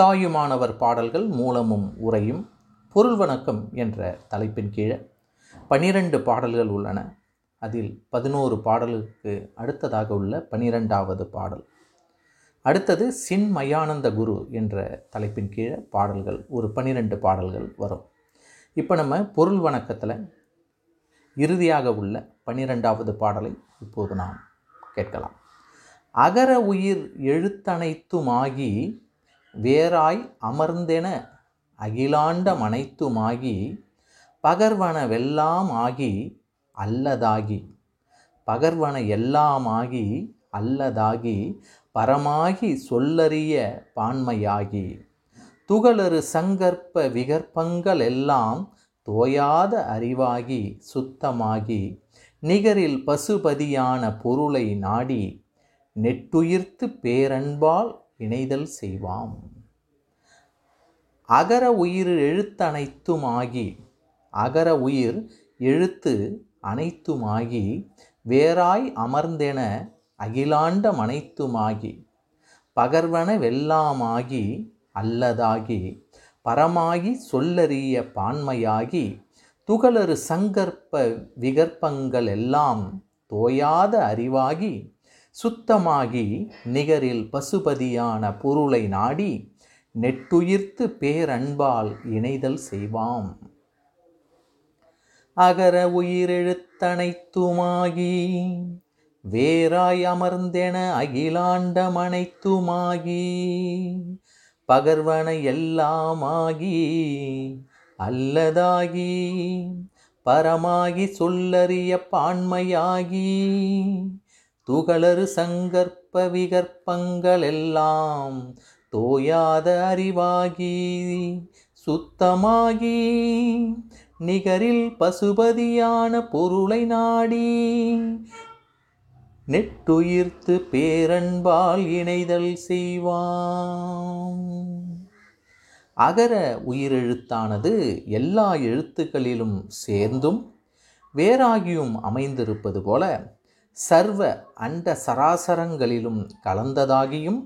தாயுமானவர் பாடல்கள் மூலமும் உரையும் பொருள் வணக்கம் என்ற தலைப்பின் கீழே பனிரெண்டு பாடல்கள் உள்ளன. அதில் பதினோரு பாடலுக்கு அடுத்ததாக உள்ள பனிரெண்டாவது பாடல். அடுத்தது சின்மயானந்த குரு என்ற தலைப்பின் கீழே பாடல்கள் ஒரு பனிரெண்டு பாடல்கள் வரும். இப்போ நம்ம பொருள் வணக்கத்தில் இறுதியாக உள்ள பனிரெண்டாவது பாடலை இப்போது நாம் கேட்கலாம். அகர உயிர் எழுத்தனைத்துமாகி வேறாய் அமர்ந்தென அகிலாண்டம் அனைத்துமாகி பகர்வன வெல்லாம் ஆகி அல்லதாகி பகர்வன எல்லாமாகி அல்லதாகி பரமாகி சொல்லறிய பான்மையாகி துகளறு சங்கற்ப விகற்பங்கள் எல்லாம் தோயாத அறிவாகி சுத்தமாகி நிகரில் பசுபதியான பொருளை நாடி நெட்டுயிர்த்து பேரன்பால் இணைதல் செய்வாம். அகர உயிர் எழுத்தனைத்துமாகி அகர உயிர் எழுத்து அனைத்துமாகி வேறாய் அமர்ந்தென அகிலாண்டம் அனைத்துமாகி பகர்வன வெல்லாமாகி அல்லதாகி பரமாகி சொல்லறிய பான்மையாகி துகளறு சங்கற்ப விகற்பங்கள் எல்லாம் தோயாத அறிவாகி சுத்தமாகி நிகரில் பசுபதியான பொருளை நாடி நெட்டுயிர்த்து பேரன்பால் இணைதல் செய்வாம். அகர உயிரெழுத்தனைத்துமாகி வேறாய் அமர்ந்தென அகிலாண்டமனைத்துமாகி பகர்வன எல்லாமாகி அல்லதாகி பரமாகி சொல்லறிய பான்மையாகி துகளறு சங்கற்ப விகற்பங்களெல்லாம் தோயாத அறிவாகி சுத்தமாகி நிகரில் பசுபதியான பொருளை நாடி நெட்டுயிர்த்து பேரன்பால் இணைதல் செய்வான். அகர உயிரெழுத்தானது எல்லா எழுத்துக்களிலும் சேர்ந்தும் வேறாகியும் அமைந்திருப்பது போல சர்வ அண்ட சராசரங்களிலும் கலந்ததாகியும்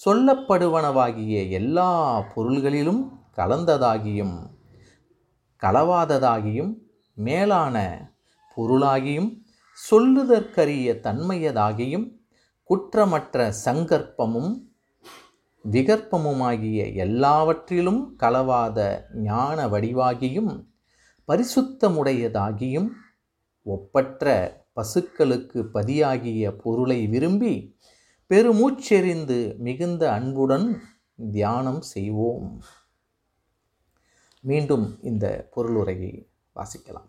சொல்லப்படுவனவாகிய எல்லா பொருள்களிலும் கலந்ததாகியும் களவாததாகியும் மேலான பொருளாகியும் சொல்லுதற்கரிய தன்மையதாகியும் குற்றமற்ற சங்கற்பமும் விகற்பமுமாகிய எல்லாவற்றிலும் களவாத ஞான வடிவாகியும் பரிசுத்தமுடையதாகியும் ஒப்பற்ற பசுக்களுக்கு பதியாகிய பொருளை விரும்பி பெருமூச்செறிந்து மிகுந்த அன்புடன் தியானம் செய்வோம். மீண்டும் இந்த பொருளுரையை வாசிக்கலாம்.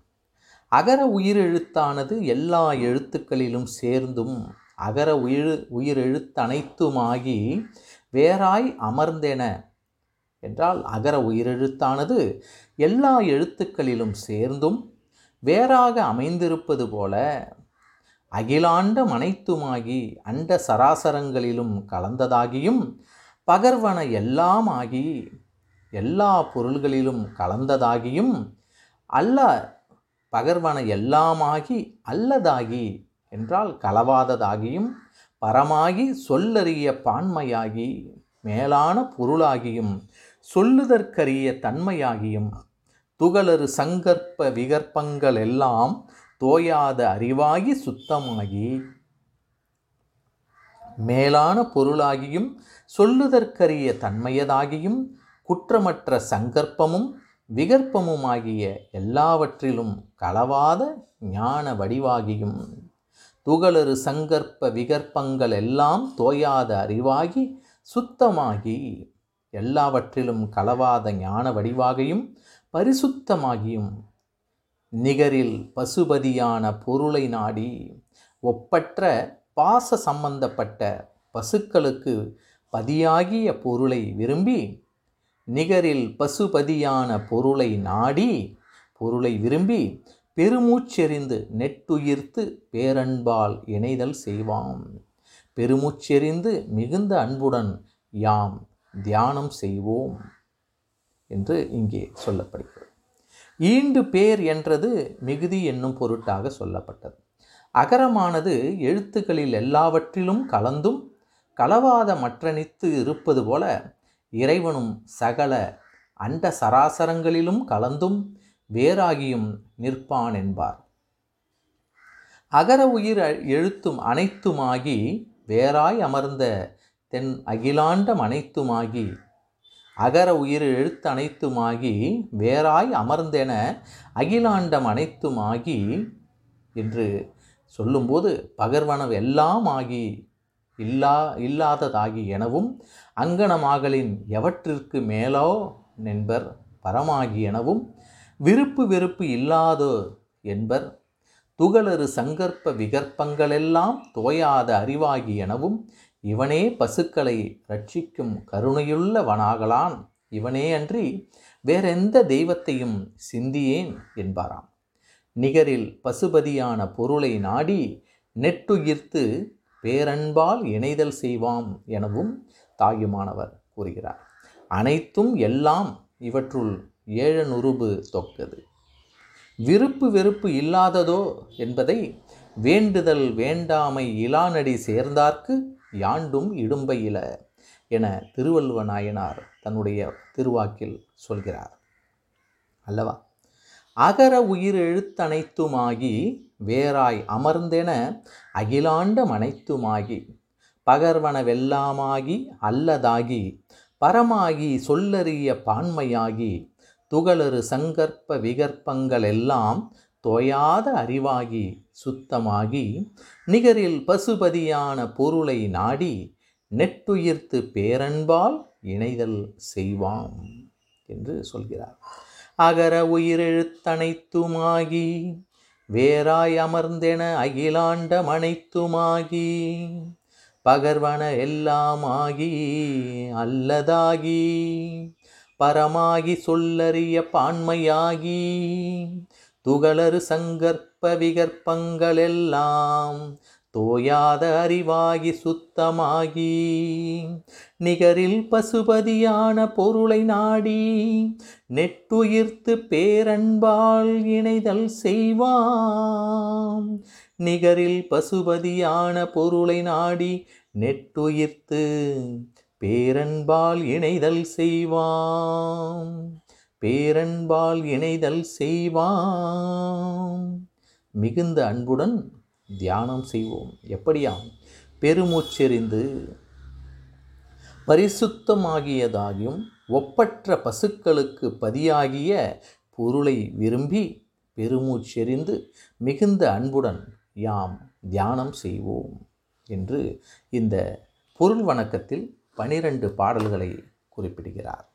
அகர உயிரெழுத்தானது எல்லா எழுத்துக்களிலும் சேர்ந்தும் அகர உயிர் உயிரெழுத்தனைத்துமாகி வேறாய் அமர்ந்தென என்றால் அகர உயிரெழுத்தானது எல்லா எழுத்துக்களிலும் சேர்ந்தும் வேறாக அமைந்திருப்பது போல அகிலாண்டம் அனைத்துமாகி அண்ட சராசரங்களிலும் கலந்ததாகியும் பகர்வன எல்லாமாகி எல்லா பொருள்களிலும் கலந்ததாகியும் அல்ல பகர்வன எல்லாமாகி அல்லதாகி என்றால் களவாததாகியும் பரமாகி சொல்லறிய பான்மையாகி மேலான பொருளாகியும் சொல்லுதற்கரிய தன்மையாகியும் துகளறு சங்கற்ப விகற்பங்கள் எல்லாம் தோயாத அறிவாகி சுத்தமாகி மேலான பொருளாகியும் சொல்லுதற்கரிய தன்மையதாகியும் குற்றமற்ற சங்கற்பமும் விகற்பமுமாகிய எல்லாவற்றிலும் களவாத ஞான வடிவாகியும். துகளறு சங்கற்ப விகற்பங்கள் எல்லாம் தோயாத அறிவாகி சுத்தமாகி எல்லாவற்றிலும் களவாத ஞான வடிவாகியும் பரிசுத்தமாகியும். நிகரில் பசுபதியான பொருளை நாடி ஒப்பற்ற பாச சம்பந்தப்பட்ட பசுக்களுக்கு பதியாகிய பொருளை விரும்பி நிகரில் பசுபதியான பொருளை நாடி பொருளை விரும்பி பெருமூச்செறிந்து நெட்டுயிர்த்து பேரன்பால் இணைதல் செய்வான் பெருமூச்செறிந்து மிகுந்த அன்புடன் யாம் தியானம் செய்வோம் என்று இங்கே சொல்லப்படுகிறது. ஈண்டு பேர் என்றது மிகுதி என்னும் பொருட்டாக சொல்லப்பட்டது. அகரமானது எழுத்துக்களில் எல்லாவற்றிலும் கலந்தும் களவாத மற்றணித்து இருப்பது போல இறைவனும் சகல அண்ட சராசரங்களிலும் கலந்தும் வேறாகியும் நிற்பான் என்பார். அகர உயிர் எழுத்தும் அனைத்துமாகி வேறாய் அமர்ந்த தென் அகிலாண்டம் அனைத்துமாகி அகர உயிர் எழுத்து அனைத்துமாகி வேறாய் அமர்ந்தென அகிலாண்டம் அனைத்துமாகி என்று சொல்லும்போது பகர்வனவு எல்லாம் ஆகி இல்லா இல்லாததாகி எனவும் அங்கனமாகலின் எவற்றிற்கு மேலோ என்பர் பரமாகி எனவும் விருப்பு வெறுப்பு இல்லாதோ என்பர் துகளறு சங்கற்ப விகற்பங்களெல்லாம் தோயாத அறிவாகி எனவும் இவனே பசுக்களை ரட்சிக்கும் கருணையுள்ளவனாகலான் இவனே அன்றி வேறெந்த தெய்வத்தையும் சிந்தியேன் என்பாராம். நிகரில் பசுபதியான பொருளை நாடி நெட்டுயிர்த்து பேரன்பால் இணைதல் செய்வாம் எனவும் தாயுமானவர் கூறுகிறார். அனைத்தும் எல்லாம் இவற்றுள் ஏழனுருபு தொக்கது. விருப்பு வெறுப்பு இல்லாததோ என்பதை வேண்டுதல் வேண்டாமை இலானடி சேர்ந்தார்க்கு யாண்டும் இடும்பையில என திருவள்ளுவ நாயனார் தன்னுடைய திருவாக்கில் சொல்கிறார். அல்லவா? அகர உயிர் எழுத்தனைத்துமாகி வேறாய் அமர்ந்தென அகிலாண்டம் அனைத்துமாகி பகர்வனவெல்லாமாகி அல்லதாகி பரமாகி சொல்லறிய பான்மையாகி துகளறு சங்கற்ப விகற்பங்களெல்லாம் தோயாத அறிவாகி சுத்தமாகி நிகரில் பசுபதியான பொருளை நாடி நெட்டுயிர்த்து பேரன்பால் இணைதல் செய்வாம் என்று சொல்கிறார். அகர உயிரெழுத்தனைத்துமாகி வேறாய் அமர்ந்தென அகிலாண்டம் அனைத்துமாகி பகர்வன எல்லாமாகி அல்லதாகி பரமாகி சொல்லறிய பான்மையாகி துகளறு சங்கற்ப விகற்பங்களெல்லாம் தோயாத அறிவாகி சுத்தமாகி. நிகரில் பசுபதியான பொருளை நாடி நெட்டுயிர்த்து பேரன்பால் இணைதல் செய்வாம். நிகரில் பசுபதியான பொருளை நாடி நெட்டுயிர்த்து பேரன்பால் இணைதல் செய்வாம். பேரன்பால் இணைதல் செய்வாம். மிகுந்த அன்புடன் தியானம் செய்வோம். எப்படியாம்? பெருமூச்செறிந்து பரிசுத்தமாகியதாகியும் ஒப்பற்ற பசுக்களுக்கு பதியாகிய பொருளை விரும்பி பெருமூச்செறிந்து மிகுந்த அன்புடன் யாம் தியானம் செய்வோம் என்று இந்த பொருள் வணக்கத்தில் பனிரெண்டு பாடல்களை குறிப்பிடுகிறார்.